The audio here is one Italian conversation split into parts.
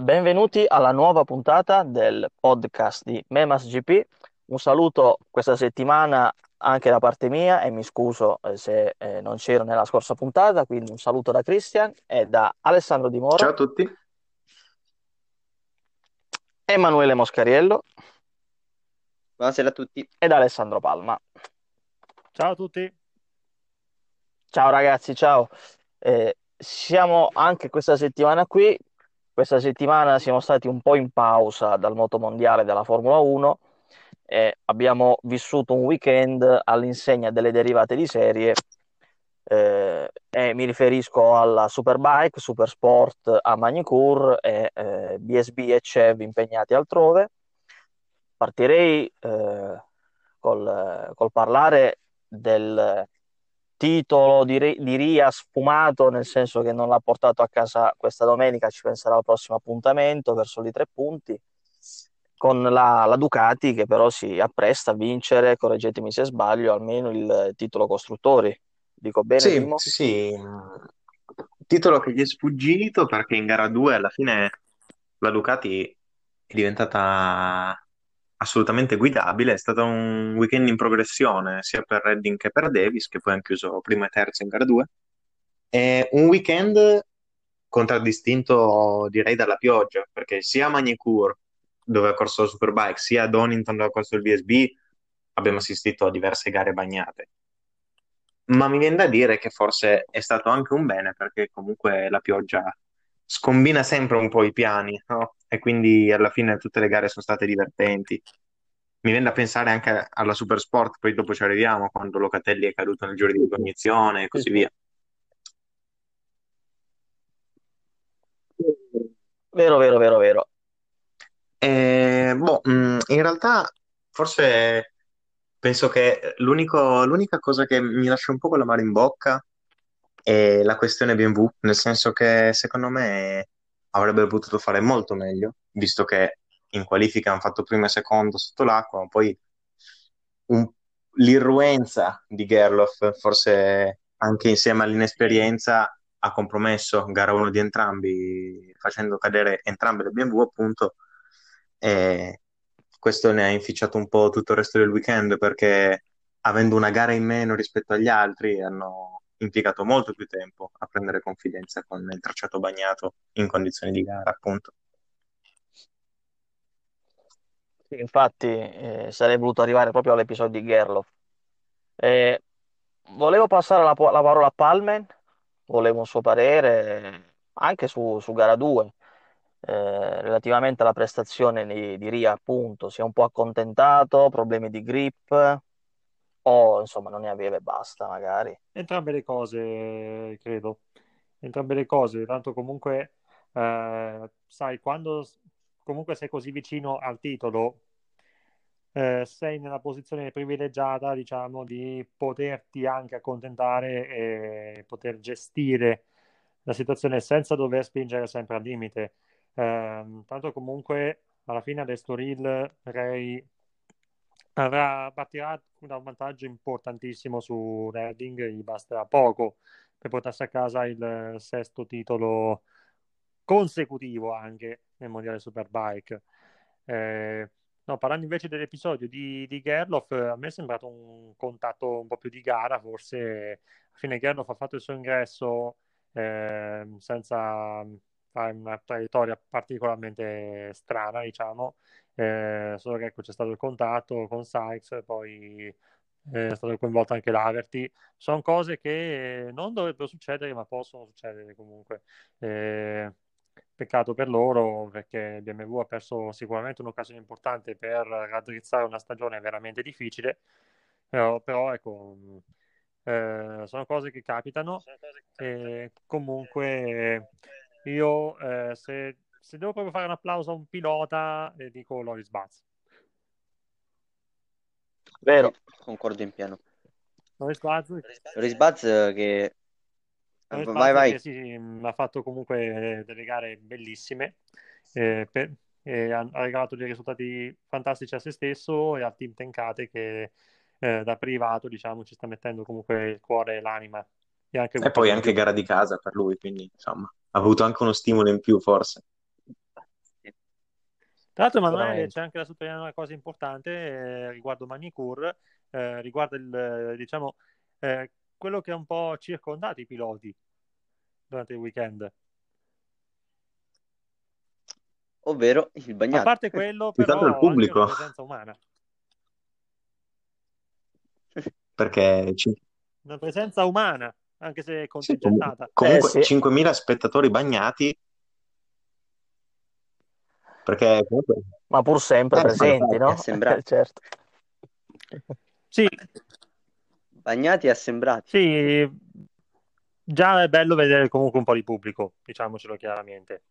Benvenuti alla nuova puntata del podcast di Memas GP. Un saluto questa settimana anche da parte mia e mi scuso eh, se eh, non c'ero nella scorsa puntata, quindi un saluto da Christian e da Alessandro Di Ciao Moro, a tutti. Emanuele Moscariello Buonasera a tutti. ed Alessandro Palma. Ciao a tutti. Ciao ragazzi, ciao. Eh, siamo anche questa settimana qui. Questa settimana siamo stati un po' in pausa dal motomondiale della Formula 1 e abbiamo vissuto un weekend all'insegna delle derivate di serie eh, e mi riferisco alla Superbike, Supersport a Magny-Cours e eh, BSB e CEV impegnati altrove. Partirei eh, col, col parlare del titolo di, di Ria sfumato, nel senso che non l'ha portato a casa questa domenica, ci penserà al prossimo appuntamento verso i tre punti, con la, la Ducati che però si appresta a vincere, correggetemi se sbaglio, almeno il titolo costruttori. Dico bene, Sì, Mimmo? sì, titolo che gli è sfuggito perché in gara 2 alla fine la Ducati è diventata assolutamente guidabile, è stato un weekend in progressione sia per Redding che per Davis, che poi hanno chiuso primo e terzo in gara 2. È un weekend contraddistinto direi dalla pioggia, perché sia a Magny-Cours, dove ha corso la Superbike, sia Donington, dove ha corso il VSB, abbiamo assistito a diverse gare bagnate. Ma mi viene da dire che forse è stato anche un bene perché comunque la pioggia scombina sempre un po' i piani, no? E quindi alla fine tutte le gare sono state divertenti. Mi viene da pensare anche alla Supersport, poi dopo ci arriviamo, quando Locatelli è caduto nel giro di ricognizione e Sì, così sì. via. Vero, vero, vero, vero. E, boh, mh, in realtà forse penso che l'unico- l'unica cosa che mi lascia un po' con l'amaro in bocca è la questione BMW, nel senso che secondo me avrebbero potuto fare molto meglio, visto che in qualifica hanno fatto primo e secondo sotto l'acqua, poi un- l'irruenza di Gerloff, forse anche insieme all'inesperienza, ha compromesso gara 1 di entrambi, facendo cadere entrambe le BMW, appunto, e questo ne ha inficiato un po' tutto il resto del weekend, perché avendo una gara in meno rispetto agli altri, hanno impiegato molto più tempo a prendere confidenza con il tracciato bagnato in condizioni di gara, appunto. Sì, infatti eh, sarei voluto arrivare proprio all'episodio di Gerloff. Eh, volevo passare la, la parola a Palmen, volevo un suo parere eh, anche su, su gara 2, eh, relativamente alla prestazione di, di Ria, appunto, si è un po' accontentato, problemi di grip o insomma non ne aveva e basta, magari. Entrambe le cose, credo. Entrambe le cose. Tanto comunque, eh, sai, quando comunque sei così vicino al titolo, eh, sei nella posizione privilegiata, diciamo, di poterti anche accontentare e poter gestire la situazione senza dover spingere sempre al limite. Ehm, tanto comunque, alla fine all'Estoril, Ray avrà, partirà da un vantaggio importantissimo su Redding, gli basterà poco per portarsi a casa il sesto titolo consecutivo anche nel Mondiale Superbike. Eh, no, parlando invece dell'episodio di, di Gerloff, a me è sembrato un contatto un po' più di gara, forse alla fine Gerloff ha fatto il suo ingresso eh, senza fare una traiettoria particolarmente strana, diciamo, eh, solo che ecco, c'è stato il contatto con Sykes, poi eh, è stato coinvolto anche l'Averty. Sono cose che non dovrebbero succedere, ma possono succedere comunque. Eh, peccato per loro perché BMW ha perso sicuramente un'occasione importante per raddrizzare una stagione veramente difficile, però, però ecco, eh, sono cose che capitano e comunque io eh, se, se devo proprio fare un applauso a un pilota eh, dico Loris Baz. Vero, Sì, concordo in pieno. Loris Baz Loris Baz che... Loris Vai, Baz vai. che sì, mh, ha fatto comunque delle gare bellissime eh, per- e ha, regalato dei risultati fantastici a se stesso e al team Tenkate che eh, da privato diciamo ci sta mettendo comunque il cuore e l'anima e anche E poi anche gara di casa per lui, quindi insomma ha avuto anche uno stimolo in più forse. Tra l'altro, Emanuele, c'è anche da sottolineare una cosa importante eh, riguardo Manicur, eh, riguardo il, eh, diciamo, eh, quello che ha un po' circondato i piloti durante il weekend. ovvero il A Bagnato. parte quello, però, il anche pubblico. una presenza umana. Perché Una presenza umana, anche se sì, com- contingentata. comunque Eh, sì. 5.000 spettatori bagnati, perché comunque... Ma pur sempre Eh, sì, presenti, no? assembrati. certo. Sì, Bagnati e assembrati. sì, già è bello vedere comunque un po' di pubblico, diciamocelo chiaramente.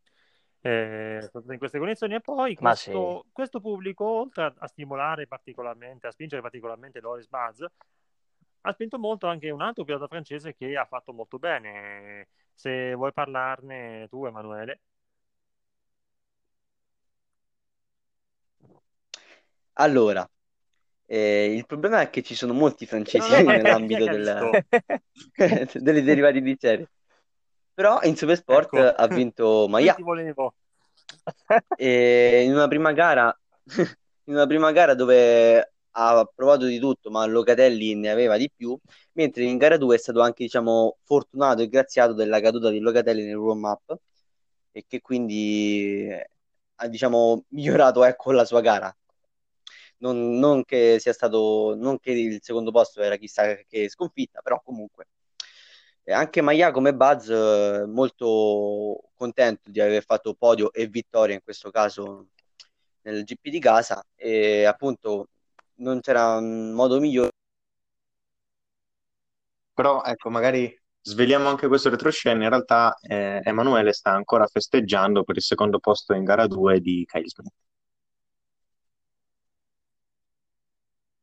Eh, in queste condizioni e poi Ma questo, questo pubblico, oltre a, a stimolare particolarmente, a spingere particolarmente Loris Buzz, ha spinto molto anche un altro pilota francese che ha fatto molto bene. Se vuoi parlarne tu, Emanuele. Allora, eh, il problema è che ci sono molti francesi ma nell'ambito del- delle derivati di serie. Però in Supersport Ecco. ha vinto Maia in una prima gara, in una prima gara dove ha provato di tutto, ma Locatelli ne aveva di più, mentre in gara 2 è stato anche, diciamo, fortunato e graziato della caduta di Locatelli nel warm-up e che quindi eh, ha, diciamo, migliorato, ecco, la sua gara. Non, non che sia stato, non che il secondo posto era chissà che sconfitta, però comunque. Anche Maia come Buzz eh, molto contento di aver fatto podio e vittoria in questo caso nel GP di casa e appunto non c'era un modo migliore Però ecco, magari sveliamo anche questo retroscena. In realtà eh, Emanuele sta ancora festeggiando per il secondo posto in gara 2 di Kyle Smith.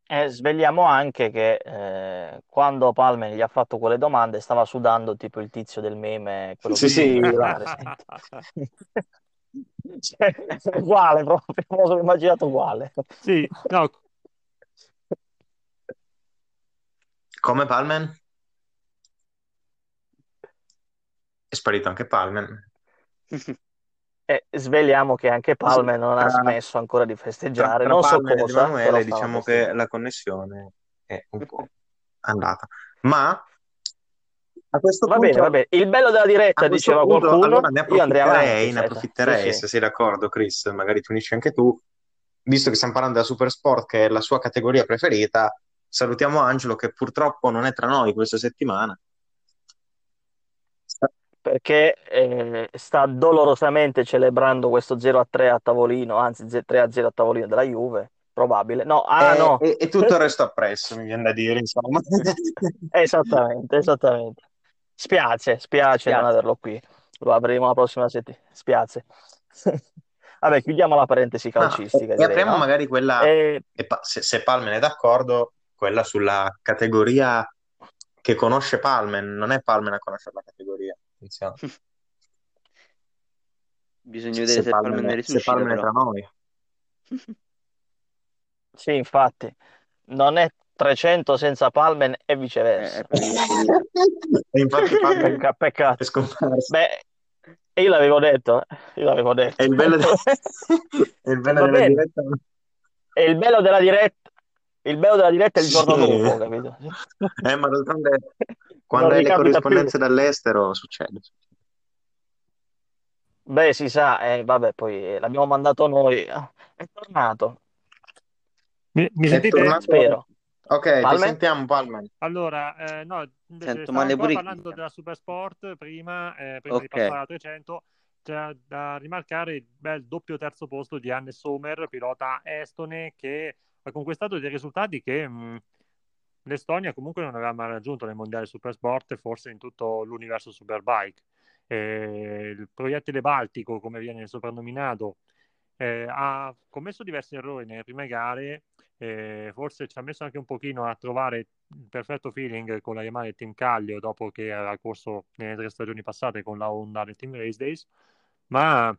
E svegliamo anche che eh, quando Palmer gli ha fatto quelle domande stava sudando tipo il tizio del meme, quello Sì, sì. Cioè, è uguale proprio, me lo sono immaginato uguale. Sì, no, Come Palmen? È sparito anche Palmen. E svegliamo che anche Palmer non ha Tra- smesso ancora di Tra, festeggiare, tra non so Palmer ed cosa, stava diciamo che la connessione è un po' andata. Ma a questo Va punto, bene, va bene. Il bello della diretta, diceva punto, qualcuno, allora ne io andrei avanti. ne approfitterei, sì, sì. se sei d'accordo, Chris, magari tu unisci anche tu, visto che stiamo parlando della Supersport, che è la sua categoria preferita, salutiamo Angelo che purtroppo non è tra noi questa settimana. Perché eh, sta dolorosamente celebrando questo 0-3 a tavolino, anzi 3-0 a tavolino della Juve, probabile. No, ah E, no, e- e tutto il resto appresso, mi viene da dire, insomma. esattamente, esattamente. Spiace, spiace non Spiace. averlo qui. Lo avremo la prossima settimana. Spiace. Vabbè, chiudiamo la parentesi Ah, calcistica, e direi, apriamo no? magari quella, E- e pa- se, se Palmen è d'accordo, quella sulla categoria che conosce Palmen, non è Palmen a conoscere la categoria. Attenzione. bisogna Se, vedere se se Palmer è- se risuscita è però tra noi. Sì, infatti, non è 300 senza Palmen e Eh, è viceversa. difficile. E infatti Palmen Pecca- peccato. è scomparso. Beh, e io l'avevo detto, eh, io l'avevo detto. È il bello, de- è il bello della bene. diretta. E il bello della diretta, il bello della diretta è il giorno Sì. dopo, capito? Eh, ma d'altronde quando Non hai le corrispondenze più. dall'estero succede. Beh, si sa, eh, vabbè, poi eh, l'abbiamo mandato noi. È tornato, mi, mi sentite? tornato. spero. Ok, ti Palmen? sentiamo, Palmen. Allora, eh, no, Sento stavo male pure parlando della Supersport prima, eh, prima di Ok. passare alla 300. C'è da rimarcare il bel doppio terzo posto di Anne Sommer, pilota estone, che ha conquistato dei risultati che mh, l'Estonia comunque non aveva mai raggiunto nel mondiale Supersport e forse in tutto l'universo Superbike. Eh, il proiettile Baltico, come viene soprannominato, eh, ha commesso diversi errori nelle prime gare, eh, forse ci ha messo anche un pochino a trovare il perfetto feeling con la Yamaha del Team Callio dopo che aveva corso nelle tre stagioni passate con la Honda del Team Race Days, ma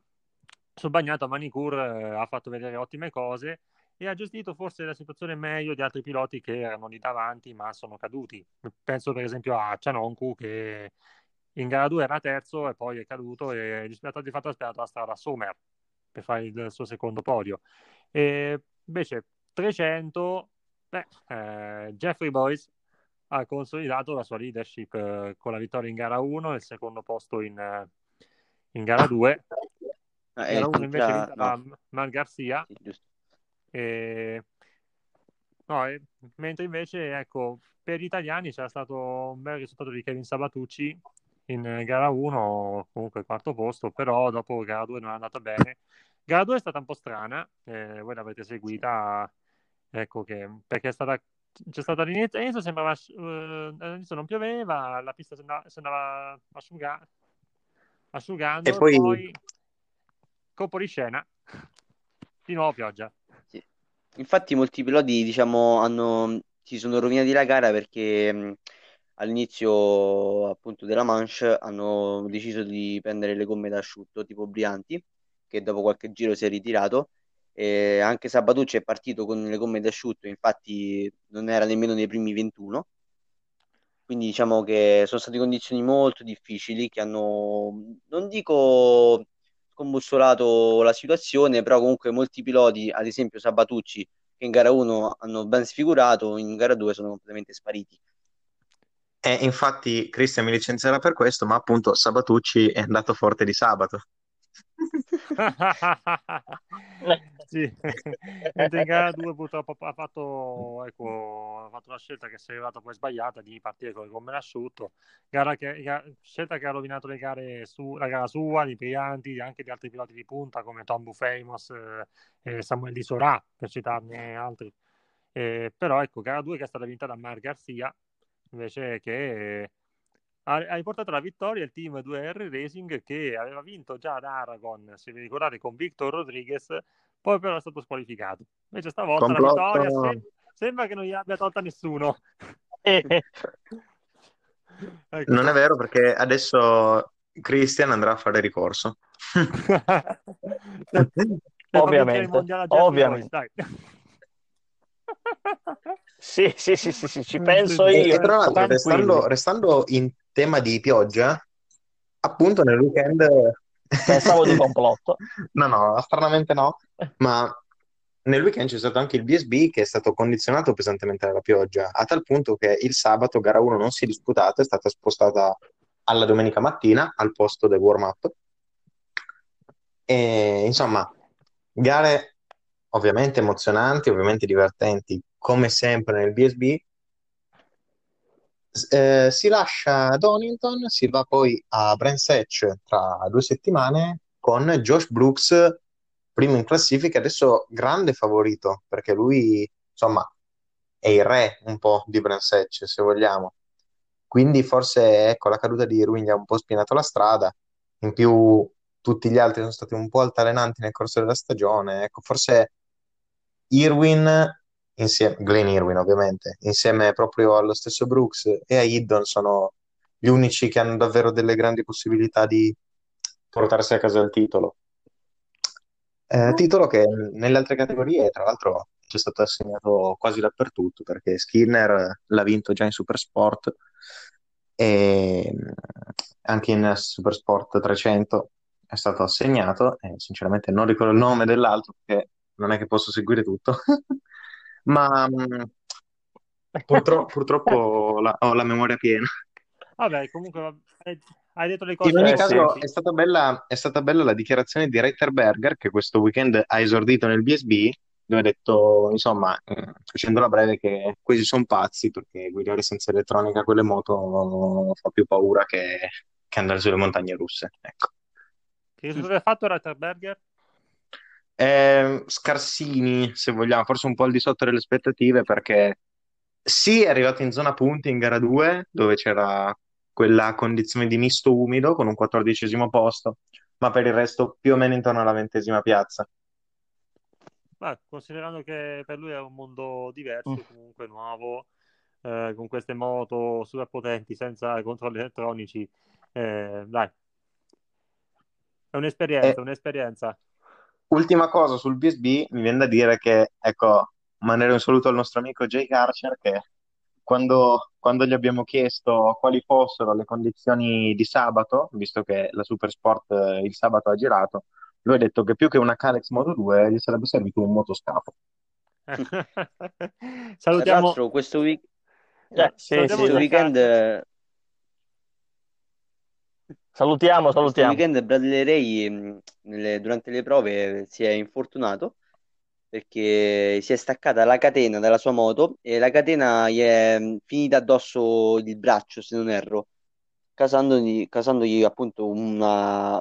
sul bagnato a Manicur eh, ha fatto vedere ottime cose e ha gestito forse la situazione meglio di altri piloti che erano lì davanti ma sono caduti. Penso per esempio a Cianoncu che in gara 2 era terzo e poi è caduto e di fatto ha sperato la strada a Sommer per fare il suo secondo podio. E invece 300, beh, eh, Jeffrey Boyce ha consolidato la sua leadership eh, con la vittoria in gara 1 e il secondo posto in, eh, in gara 2. Ah, gara 1 invece vinta no. da Mar Garcia. Sì, e... no, e... mentre invece ecco, per gli italiani c'era stato un bel risultato di Kevin Sabatucci in gara 1, comunque quarto posto, però dopo gara 2 non è andata bene. Gara 2 è stata un po' strana, eh, voi l'avete seguita, ecco che, perché è stata c'è stata all'inizio, all'inizio sembrava uh, all'inizio non pioveva, la pista si andava, si andava asciuga, asciugando e poi... poi colpo di scena di nuovo pioggia. Infatti molti piloti diciamo hanno, si sono rovinati la gara perché mh, all'inizio appunto della manche hanno deciso di prendere le gomme d'asciutto tipo Brianti che dopo qualche giro si è ritirato eh, anche Sabatucci è partito con le gomme d'asciutto, infatti non era nemmeno nei primi 21. Quindi diciamo che sono state condizioni molto difficili che hanno, non dico scombussolato la situazione, però comunque molti piloti, ad esempio Sabatucci, che in gara 1 hanno ben sfigurato, in gara 2 sono completamente spariti. E infatti Cristian mi licenzierà per questo, ma appunto Sabatucci è andato forte di sabato. sì. Mentre in gara 2 purtroppo ha fatto, ecco, ha fatto la scelta che si è arrivata poi sbagliata di partire con le gomme asciutto, gara che, gara, scelta che ha rovinato le gare su, la gara sua, di Brianti, anche di altri piloti di punta come Tom Bufamos eh, e Samuel Di Sorà, per citarne altri. Eh, però ecco, gara 2 che è stata vinta da Mar Garcia, invece che ha, riportato la vittoria il team 2R Racing che aveva vinto già ad Aragon, se vi ricordate, con Victor Rodriguez, poi però è stato squalificato. Invece stavolta Complotto. la vittoria se- sembra che non gli abbia tolta nessuno. ecco. Non è vero perché adesso Christian andrà a fare ricorso. ovviamente, ovviamente. Sì, sì, sì, sì, sì, ci penso io. E tra l'altro, restando, restando, in tema di pioggia, appunto nel weekend... Pensavo di complotto. no, no, stranamente no, ma nel weekend c'è stato anche il BSB che è stato condizionato pesantemente dalla pioggia, a tal punto che il sabato gara 1 non si è disputata, è stata spostata alla domenica mattina al posto del warm-up. E insomma, gare ovviamente emozionanti, ovviamente divertenti, come sempre nel BSB. Eh, si lascia Donington, si va poi a Brands Hatch tra due settimane con Josh Brooks primo in classifica, adesso grande favorito perché lui insomma è il re un po' di Brands Hatch se vogliamo. Quindi forse ecco la caduta di Irwin gli ha un po' spinato la strada, in più tutti gli altri sono stati un po' altalenanti nel corso della stagione, ecco forse Irwin, insieme, Glenn Irwin ovviamente, insieme proprio allo stesso Brooks e a Hiddon sono gli unici che hanno davvero delle grandi possibilità di portarsi a casa il titolo. Eh, titolo che nelle altre categorie, tra l'altro, ci è stato assegnato quasi dappertutto perché Skinner l'ha vinto già in Supersport e anche in Supersport 300 è stato assegnato e sinceramente non ricordo il nome dell'altro perché non è che posso seguire tutto, ma mh, purtroppo, purtroppo la, ho la memoria piena. Vabbè, comunque hai detto le cose. In ogni caso è stata, bella, è stata bella la dichiarazione di Reiterberger che questo weekend ha esordito nel BSB dove ha detto, insomma, eh, facendola breve, che questi sono pazzi perché guidare senza elettronica con le moto fa più paura che, che andare sulle montagne russe. Ecco. Che risultato ha fatto Reiterberger? Eh, scarsini, se vogliamo, forse un po' al di sotto delle aspettative perché sì, è arrivato in zona punti in gara 2 dove c'era quella condizione di misto umido con un quattordicesimo posto, ma per il resto più o meno intorno alla ventesima piazza. Ma considerando che per lui è un mondo diverso, mm. comunque nuovo, eh, con queste moto super potenti, senza controlli elettronici, eh, dai, è un'esperienza, è un'esperienza. Ultima cosa sul BSB, mi viene da dire che, ecco, mandare un saluto al nostro amico Jake Archer che quando, quando gli abbiamo chiesto quali fossero le condizioni di sabato, visto che la Supersport eh, il sabato ha girato, lui ha detto che più che una Calex Moto 2 gli sarebbe servito un motoscafo. Tra Salutiamo, l'altro questo, week- Eh, sì, salutiamo questo sì. weekend, eh, Salutiamo, questo salutiamo. weekend Bradley Ray mh, nelle- durante le prove si è infortunato perché si è staccata la catena dalla sua moto e la catena gli è mh, finita addosso il braccio, se non erro, causandogli, causandogli appunto una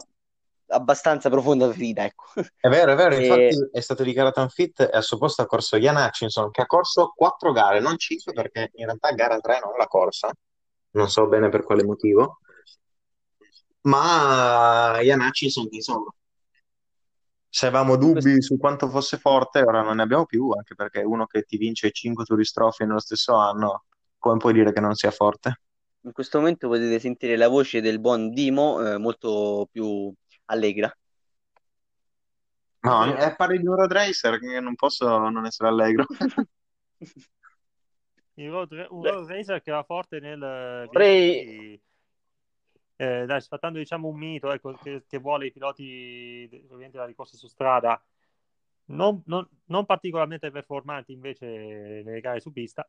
abbastanza profonda ferita, ecco. È vero, è vero, E- infatti è stato dichiarato unfit e al suo posto ha corso Ian Hutchinson, che ha corso quattro gare, non cinque, perché in realtà gara 3 non l'ha corsa, non so bene per quale motivo, ma Ian Hutchinson, insomma, se avevamo dubbi su quanto fosse forte, ora non ne abbiamo più, anche perché uno che ti vince cinque Tourist Trophy nello stesso anno, come puoi dire che non sia forte? In questo momento potete sentire la voce del buon Dimo eh, molto più allegra. No, È vero. è parli di un road racer, che non posso non essere allegro. il road, un road racer che va forte nel Vorrei- VRC, eh, dai, sfatando diciamo un mito ecco, che, che vuole i piloti ovviamente della ricorsa su strada non, non- non particolarmente performanti invece nelle gare su pista.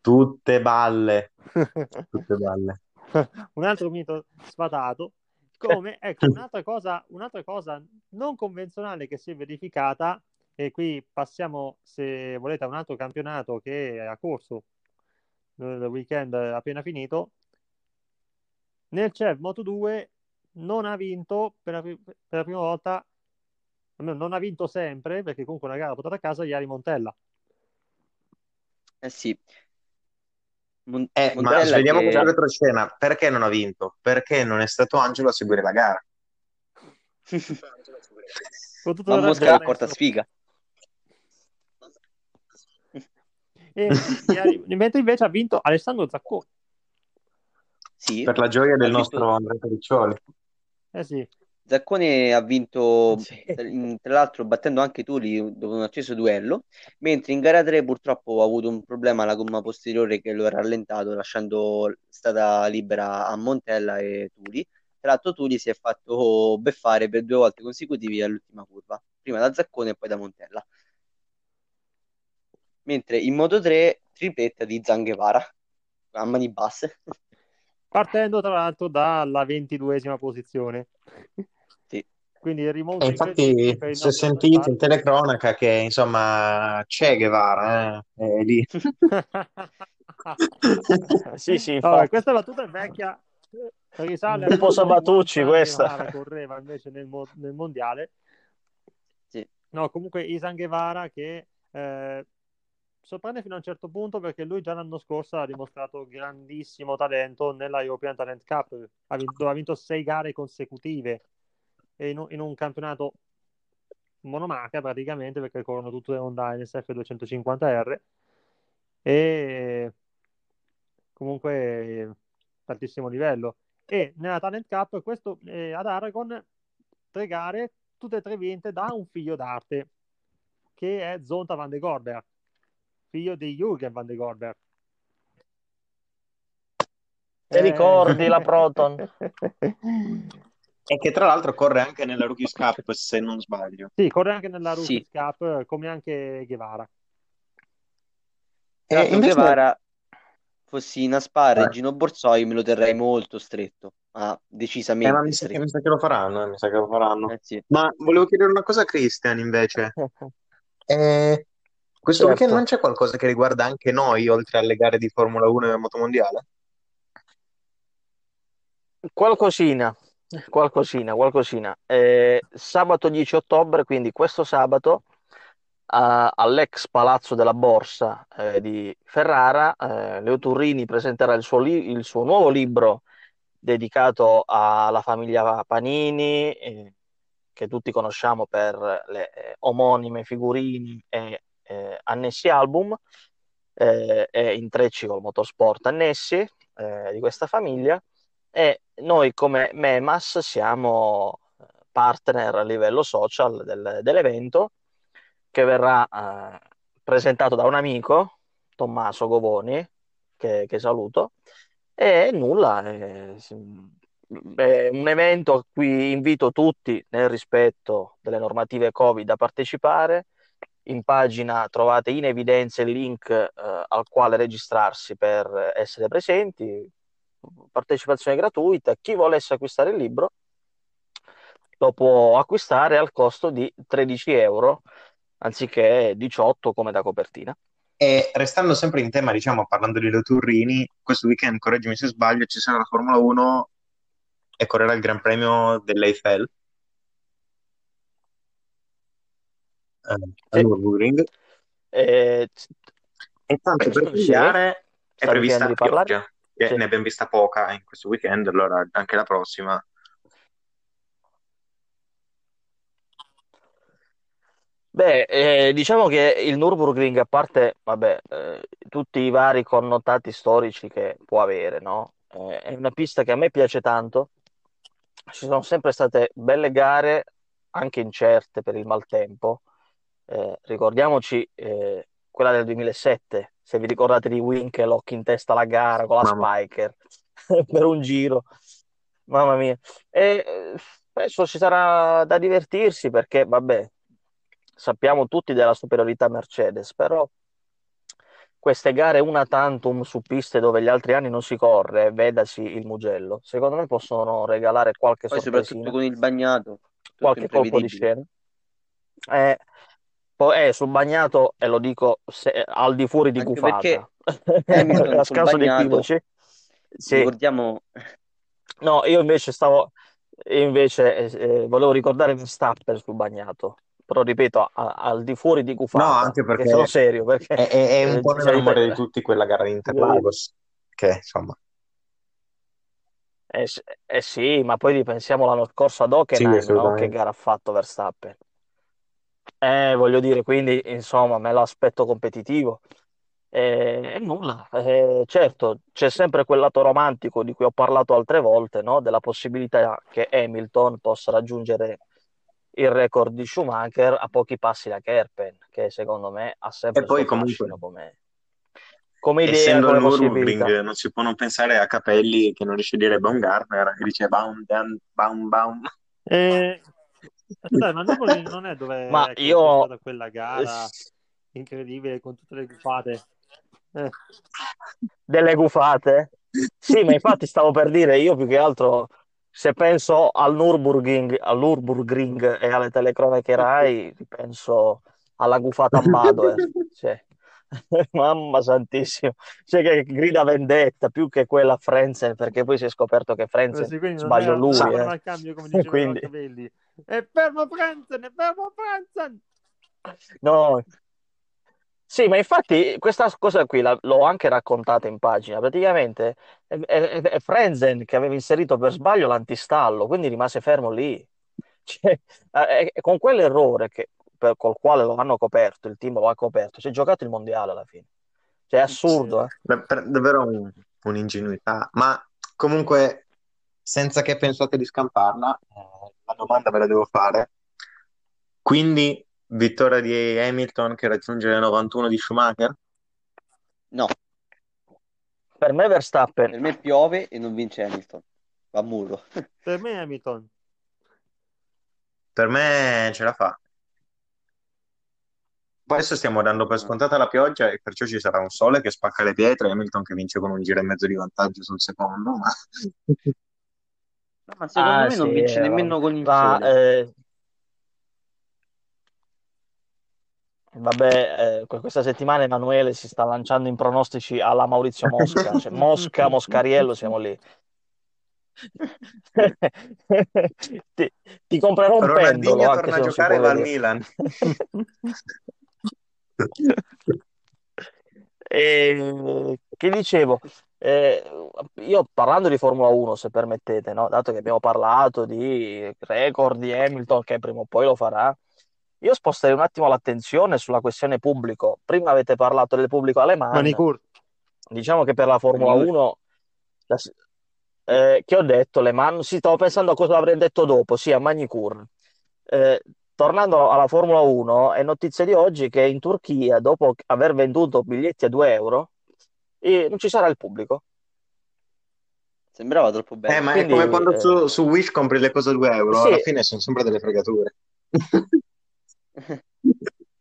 Tutte balle, tutte balle. un altro mito sfatato. Come, ecco, un'altra cosa, un'altra cosa non convenzionale che si è verificata, e qui passiamo, se volete, a un altro campionato che è a corso nel weekend appena finito. Nel CEV Moto 2 non ha vinto per la, per la prima volta, almeno non ha vinto sempre, perché comunque una gara portata a casa, Iari Montella. Eh sì. Mon- Eh, ma sveliamo che- questa retroscena. Perché non ha vinto? Perché non è stato Angelo a seguire la gara. Ma Mosca porta sfiga. E Iari- mentre invece ha vinto Alessandro Zacconi. Sì, Per la gioia del Ha vinto- nostro Andrea Periccioli. Eh sì, Zaccone ha vinto, Sì. tra l'altro, battendo anche Turi dopo un acceso duello, mentre in gara 3 purtroppo ha avuto un problema alla gomma posteriore che lo ha rallentato, lasciando strada libera a Montella e Turi. Tra l'altro Turi si è fatto beffare per due volte consecutivi all'ultima curva, prima da Zaccone e poi da Montella. Mentre in Moto 3 tripletta di Zanghevara a mani basse. Partendo tra l'altro dalla ventiduesima posizione. Sì. Quindi rimonta E infatti per il si è nostro sentito in telecronaca che insomma c'è Guevara, eh, è lì. Sì, sì, infatti. questa battuta è vecchia. Risale Un po' Sabatucci, questa. Correva invece nel, mo- nel mondiale. Sì. No, comunque Isan Guevara che eh, sorprende fino a un certo punto perché lui già l'anno scorso ha dimostrato grandissimo talento nella European Talent Cup. Ha vinto, ha vinto sei gare consecutive in, un- in un campionato monomarca praticamente perché corrono tutte le Honda NSF 250R e comunque tantissimo livello. E nella Talent Cup questo eh, ad Aragon tre gare tutte e tre vinte da un figlio d'arte che è Zonta van de Gorber figlio di Jürgen van de Gorber Ti ricordi la Proton? E che tra l'altro corre anche nella Rookies Cup, se non sbaglio. sì, corre anche nella Sì. Rookies Cup come anche Guevara Tra l'altro invece- Guevara, fossi in Aspar Eh. e Gino Borzoi me lo terrei molto stretto, ma Eh, decisamente ma mi sa che, mi sa che lo faranno, eh, mi sa che lo faranno. Eh sì. Ma volevo chiedere una cosa a Christian invece. Eh, questo Certo. weekend non c'è qualcosa che riguarda anche noi, oltre alle gare di Formula 1 e Motomondiale? Qualcosina, qualcosina, qualcosina. Eh, sabato 10 ottobre, quindi questo sabato, a- all'ex Palazzo della Borsa eh, di Ferrara, eh, Leo Turrini presenterà il suo, li- il suo nuovo libro dedicato alla famiglia Panini, eh, che tutti conosciamo per le eh, omonime figurine e eh, annessi album, eh, e intrecci col motorsport annessi eh, di questa famiglia. E noi come Memas siamo eh, partner a livello social del- dell'evento che verrà eh, presentato da un amico, Tommaso Govoni, che, che saluto. E nulla, eh, si- è un evento a cui invito tutti, nel rispetto delle normative Covid, a partecipare. In pagina trovate in evidenza il link eh, al quale registrarsi per essere presenti. Partecipazione gratuita. Chi volesse acquistare il libro lo può acquistare al costo di 13 euro anziché 18 come da copertina. E restando sempre in tema, diciamo, parlando di Turrini, questo weekend, correggimi se sbaglio, ci sarà la Formula 1 e correrà il Gran Premio dell'Eiffel eh, Sì. Nürburgring. Eh, E tanto per Sì. tagliare è prevista parlare? pioggia, che Sì. ne abbiamo vista poca in questo weekend, allora anche la prossima. Beh, eh, diciamo che il Nürburgring, a parte, vabbè, eh, tutti i vari connotati storici che può avere, no? Eh, è una pista che a me piace tanto. Ci sono sempre state belle gare, anche incerte per il maltempo. Eh, ricordiamoci eh, quella del 2007, se vi ricordate di Winkelhock in testa alla gara con la Mamma. Spiker per un giro. Mamma mia. E eh, adesso ci sarà da divertirsi perché, vabbè, sappiamo tutti della superiorità Mercedes, però queste gare una tantum su piste dove gli altri anni non si corre, vedasi il Mugello, secondo me possono regalare qualche Poi soprattutto con il bagnato, qualche colpo di scena. Eh, poi eh, sul bagnato, e lo dico se- al di fuori di Anche gufata, perché Hamilton a scaso di equivoci. Sì, ricordiamo, no, io invece stavo, io invece eh, eh, volevo ricordare Verstappen sul bagnato, però ripeto, a- al di fuori di No, gufata, anche perché sono serio, perché è, è- è un eh, po' cioè, nella memoria di tutti quella gara di Interlagos, che insomma, Eh, eh sì, ma poi ripensiamo l'anno scorso ad sì, Hockenheim, no? Che gara ha fatto Verstappen? Eh, voglio dire, quindi insomma me lo aspetto competitivo. E, e nulla, Eh, certo, c'è sempre quel lato romantico di cui ho parlato altre volte, no? Della possibilità che Hamilton possa raggiungere il record di Schumacher a pochi passi da Kerpen, che secondo me ha E sempre il poi suo fascino comunque, come, come idea, essendo al come possibilità. Nürburgring, non si può non pensare a Capelli che non riesce a dire Baumgartner, che dice Baum, Dan, Baum, Baum. E... Aspetta, ma Nürburgring non è dove Ma c'è io... stata quella gara incredibile con tutte le gufate. Eh. Delle gufate? Sì, ma infatti stavo per dire, io più che altro, se penso al Nürburgring, al Nürburgring e alle telecronache Rai, penso alla gufata a Badoer. Cioè, mamma santissima, cioè che grida vendetta più che quella Frenzen, perché poi si è scoperto che Frenzen sì, sbaglio era, lui, non eh. cambio come diceva Quindi, Capelli. È fermo Frenzen, è fermo Frenzen! no, Sì, ma infatti questa cosa qui la- l'ho anche raccontata in pagina. Praticamente è, è- è Frenzen che aveva inserito per sbaglio l'antistallo, quindi rimase fermo lì. Cioè, eh, con quell'errore che- per- col quale lo hanno coperto, il team lo ha coperto, si è giocato il mondiale alla fine. Cioè, è assurdo, eh. Da- per- davvero un- un'ingenuità. Ma comunque, senza che pensate di scamparla, eh, la domanda ve la devo fare. Quindi, vittoria di Hamilton che raggiunge le 91 di Schumacher? No, Per me Verstappen, per me piove e non vince Hamilton. Va a muro. Per me Hamilton. Per me ce la fa. Adesso stiamo dando per scontata la pioggia e perciò ci sarà un sole che spacca le pietre e Hamilton che vince con un giro e mezzo di vantaggio sul secondo. Ma... No, ma secondo ah me non sì, vince eh, nemmeno con il ma sole. eh, vabbè, eh, que- questa settimana Emanuele si sta lanciando in pronostici alla Maurizio Mosca, cioè Mosca, Moscariello, siamo lì. Ti, ti comprerò un Ronaldinho pendolo, torna a non giocare va al. Milan. E, che dicevo, eh, io parlando di Formula 1, se permettete, no? Dato che abbiamo parlato di record di Hamilton, che prima o poi lo farà, io sposterei un attimo l'attenzione sulla questione pubblico. Prima avete parlato del pubblico alle Man, Manicur. diciamo che per la Formula Manicur. 1, la eh, che ho detto, le Man, sì, stavo pensando a cosa avrei detto dopo, sì, a Magny-Cours. Eh, tornando alla Formula 1, è notizia di oggi che in Turchia, dopo aver venduto biglietti a 2 euro, non ci sarà il pubblico. Sembrava troppo bello. Eh, ma Quindi, è come quando eh, su, su Wish compri le cose a 2 euro, sì. alla fine sono sempre delle fregature.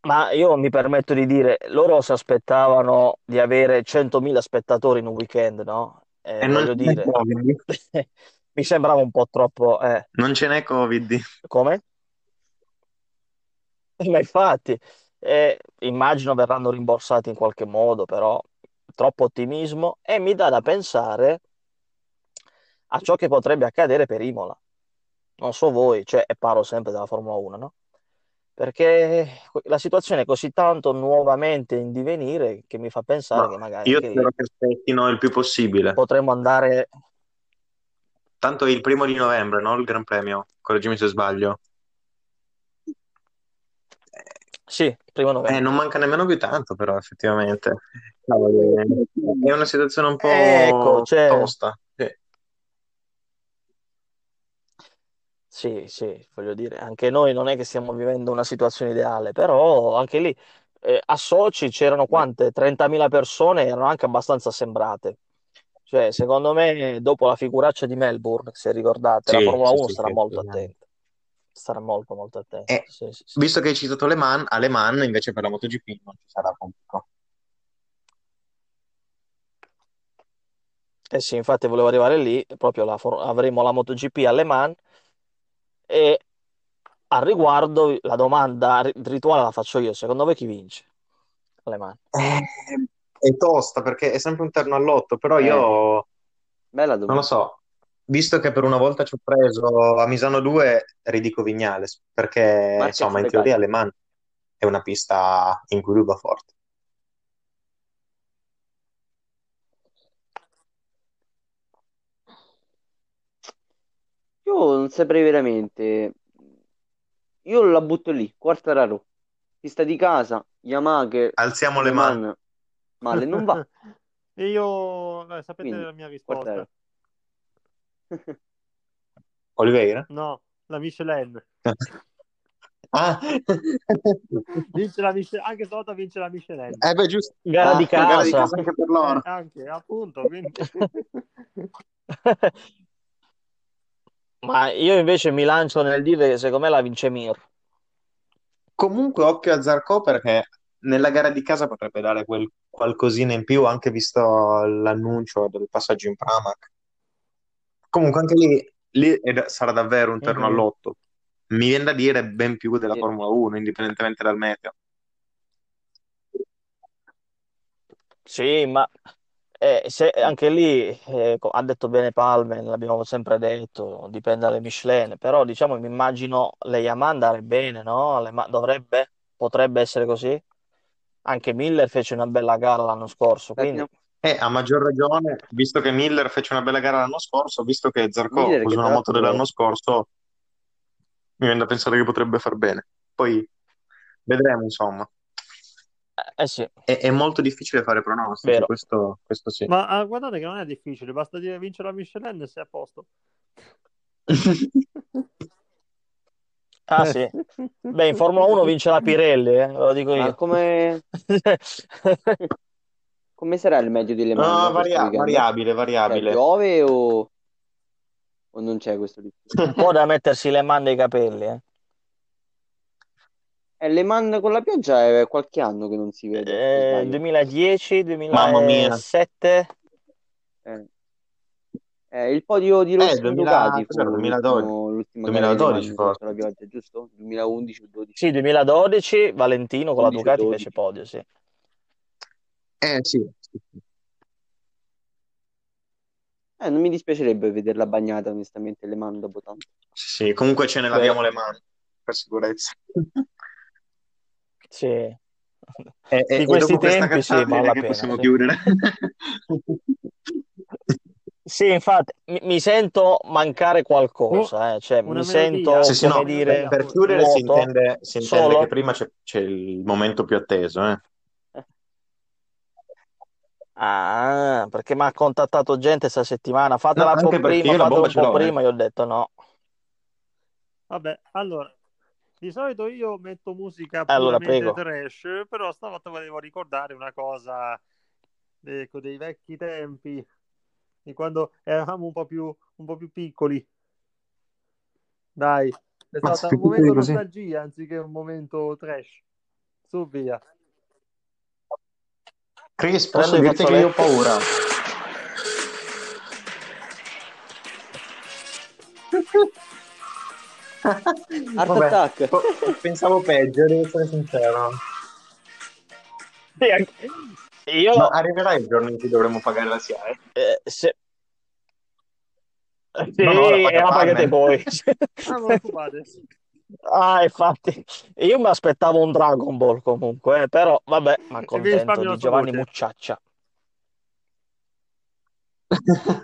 Ma io mi permetto di dire, loro si aspettavano di avere 100.000 spettatori in un weekend, no? Eh, E non voglio dire, mi sembrava un po' troppo... eh, Non ce n'è Covid. come? Ma infatti, eh, immagino verranno rimborsati in qualche modo, però troppo ottimismo e mi dà da pensare a ciò che potrebbe accadere per Imola. Non so voi, cioè, e parlo sempre della Formula 1, no? Perché la situazione è così tanto nuovamente in divenire che mi fa pensare che magari io spero che aspettino il più possibile. potremmo andare... Tanto il primo di novembre, no? Il Gran Premio. Correggimi se sbaglio. Sì, primo Eh, novembre. non manca nemmeno più tanto, però, effettivamente. Cavolo, è una situazione un po' Ecco, cioè, tosta. Sì. sì, sì, voglio dire, anche noi non è che stiamo vivendo una situazione ideale, però anche lì eh, a Sochi c'erano quante? 30.000 persone, erano anche abbastanza sembrate. Cioè, secondo me, dopo la figuraccia di Melbourne, se ricordate, la Sì, Formula sì, 1 sì, starà sì, molto attenta. Starà molto, molto attenta. E Sì, sì, sì. visto che hai citato Le Mans, a Le Mans invece per la MotoGP non ci sarà pubblico. Eh sì, infatti volevo arrivare lì, proprio la for- avremo la MotoGP alle Mans e al riguardo la domanda ri- rituale la faccio io, secondo voi chi vince alle Mans? Eh, è tosta perché è sempre un terno all'otto, però Eh, io bella non lo domanda. so. Visto che per una volta ci ho preso a Misano 2, ridico Vignales, perché Marquez insomma in teoria Le Mans è una pista in cui lui va forte. Io non saprei veramente. Io la butto lì, Quartararo. Pista di casa, Yamaha che Alziamo le Le mani. Male non va, E io, sapete quindi la mia risposta? Quartararo. Oliveira? No, la Michelin. Ah, Vince la Michelin, anche stavolta vince la Michelin. eh beh, giusto. Gara di Ah, gara di casa. casa anche per Eh, loro. anche, appunto, quindi... Ma io invece mi lancio nel dire che secondo me la vince Mir. Comunque, occhio a Zarco perché nella gara di casa potrebbe dare quel qualcosina in più, anche visto l'annuncio del passaggio in Pramac. Comunque, anche lì, lì sarà davvero un terno Mhm. all'otto. Mi viene da dire ben più della Sì. Formula 1, indipendentemente dal meteo. Sì, ma eh, se- anche lì eh, ha detto bene Palmer, l'abbiamo sempre detto, dipende dalle Michelin, però diciamo mi immagino le Yamaha andare bene, no? Le ma- dovrebbe, potrebbe essere così. Anche Miller fece una bella gara l'anno scorso, Beh, quindi E a maggior ragione, visto che Miller fece una bella gara l'anno scorso, visto che Zarco Miller che usa tra una moto l'altro dell'anno scorso, mi viene da pensare che potrebbe far bene. Poi vedremo, insomma. eh sì, È, è molto difficile fare pronostici, vero. questo, questo sì. Ma ah, guardate che non è difficile, basta dire vince la Michelin e sei a posto. Ah sì. Beh, in Formula 1 vince la Pirelli, eh, ve lo dico Ma io. come, come sarà il medio di Le No, varia- weekend? variabile, Cioè, variabile. piove o, o non c'è questo rischio? Un po' da mettersi le mani nei capelli, eh. Eh, Le Mans con la pioggia è qualche anno che non si vede, Eh, sbaglio? 2010, Mamma mia. 2007. Eh. Eh, il podio di Eh, Rossi 2000, Ducati cos'era, fu 2012? l'ultimo- l'ultima gara di Le 2012 Mans forse. la pioggia, giusto? 2011 o 12? Sì, 2012, Valentino con la 11 o Ducati 12. fece podio, sì. Eh sì. Eh, non mi dispiacerebbe vederla bagnata onestamente Le Mans dopo tanto. Sì, comunque ce ne Beh. laviamo le mani, per sicurezza. Sì. E, e- Di e questi dopo questa tempi sì, vale la che pena, possiamo sì. chiudere. Sì, infatti, mi, mi sento mancare qualcosa, eh. Cioè, mi melodia. sento, Sì, sì, come no, dire, per, per chiudere si intende, si intende solo. che prima c'è c'è il momento più atteso, eh. Ah, perché mi ha contattato gente questa settimana, No, fatela un po' prima, fatela un po' eh. prima, io ho detto no. Vabbè, allora, di solito io metto musica Allora, puramente prego. trash, però stavolta volevo ricordare una cosa ecco, dei vecchi tempi. di quando eravamo un po' più, un po' più piccoli. Dai, è Ma stato un momento nostalgia anziché un momento trash. Su via. Chris, posso Prendo i dirti che io ho paura. Art Vabbè, Attack. po- pensavo peggio, devo essere sincero. Sì, Io, Ma arriverà il giorno in cui dovremo pagare la SIAE? eh, se... Sì, No, no, la e paga la pagate voi. Ah. Ah, infatti, io mi aspettavo un Dragon Ball comunque, eh, però vabbè, ma vi contento risparmio la di sua Giovanni voce. Mucciaccia.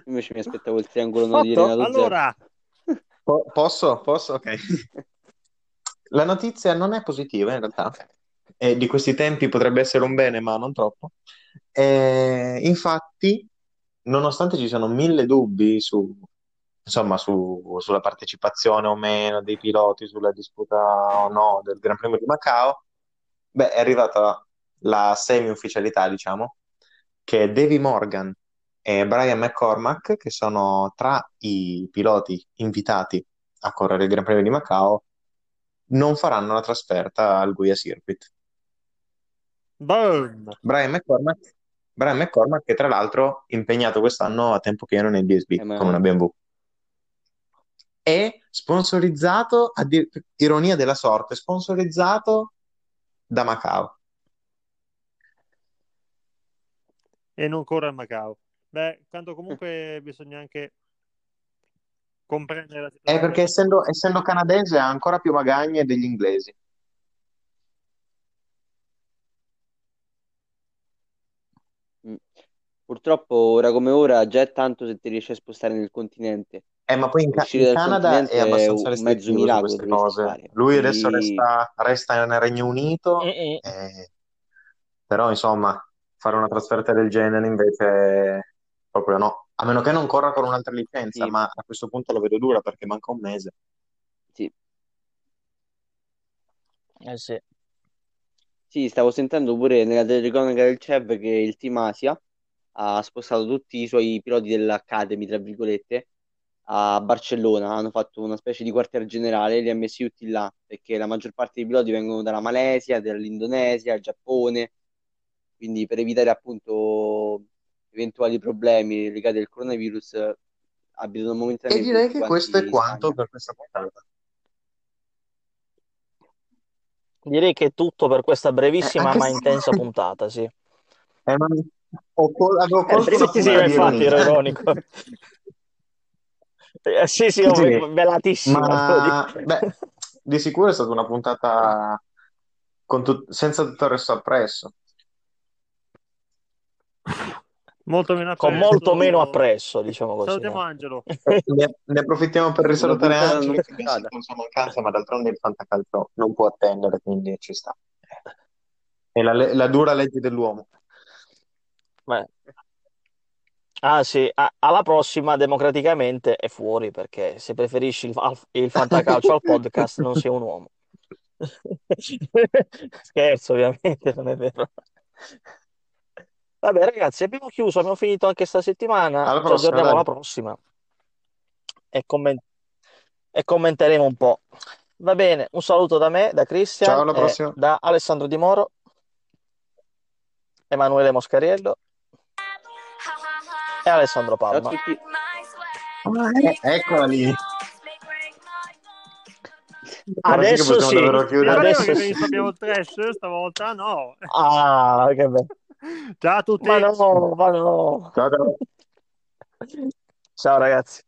Invece mi aspettavo il triangolo no di Fatto? Renato Zero. Allora, Po- posso? Posso? Ok. La notizia non è positiva in realtà. E di questi tempi potrebbe essere un bene, ma non troppo. Eh, infatti, nonostante ci siano mille dubbi su, insomma, su- sulla partecipazione o meno dei piloti, sulla disputa o no del Gran Premio di Macao, beh, è arrivata la semi-ufficialità, diciamo, che Davy Morgan e Brian McCormack, che sono tra i piloti invitati a correre il Gran Premio di Macao, non faranno la trasferta al Guia Circuit. boom. Brian McCormack, Brian McCormack che tra l'altro è impegnato quest'anno a tempo pieno nel DSB Eh, ma- con una BMW. È sponsorizzato, a dir- ironia della sorte, sponsorizzato da Macao. E non corre a Macao. Beh, tanto comunque bisogna anche comprendere la È situazione. perché essendo, essendo canadese ha ancora più magagne degli inglesi. Mm. Purtroppo ora come ora già è tanto se ti riesci a spostare nel continente. Eh, ma poi in, in Canada è abbastanza restrittivo su queste cose. Lui adesso Quindi- resta, resta nel Regno Unito, Mm-mm. eh, però insomma, fare una trasferta del genere invece proprio no. A meno che non corra con un'altra licenza, Sì. ma a questo punto la vedo dura perché manca un mese. Sì. Eh sì. Sì, stavo sentendo pure nella telecronaca del CEV che il Team Asia ha spostato tutti i suoi piloti dell'Academy, tra virgolette, a Barcellona. Hanno fatto una specie di quartier generale e li ha messi tutti là, perché la maggior parte dei piloti vengono dalla Malesia, dall'Indonesia, dal Giappone. Quindi per evitare appunto eventuali problemi legati al coronavirus, abitano E momentaneamente direi tutti che questo è quanto per questa puntata. Direi che è tutto per questa Eh, brevissima anche ma se... intensa puntata, sì. Eh, ma ho col- avevo Eh, colto una sì, sì, infatti ironico. Eh, sì, sì, ho- Sì, velatissima, devo ma beh, di sicuro è stata una puntata con tut- senza tutto il resto appresso. Molto meno Con appresso. molto meno appresso, diciamo così. Salutiamo no? Angelo. Ne, ne approfittiamo per risalutare Angelo non che sua mancanza, ma d'altronde il fantacalcio non può attendere, quindi ci sta. È la, la dura legge dell'uomo. Beh. Ah sì, a- alla prossima democraticamente è fuori perché se preferisci il, al- il fantacalcio al podcast non sei un uomo. Scherzo ovviamente, non è vero. Vabbè ragazzi, abbiamo chiuso, abbiamo finito anche sta settimana, Alla ci prossima, aggiorniamo dai. alla prossima e, commen- e commenteremo un po'. Va bene, un saluto da me, da Cristian, Ciao, alla e prossima. da Alessandro Di Moro, Emanuele Moscariello e Alessandro Palma. Ah, eh, eccola lì. Adesso sì, adesso che sì. abbiamo il trash, stavolta no. Ah, che bello. Ciao a tutti. Ma no, ma no. Ciao, ciao. Ciao ragazzi.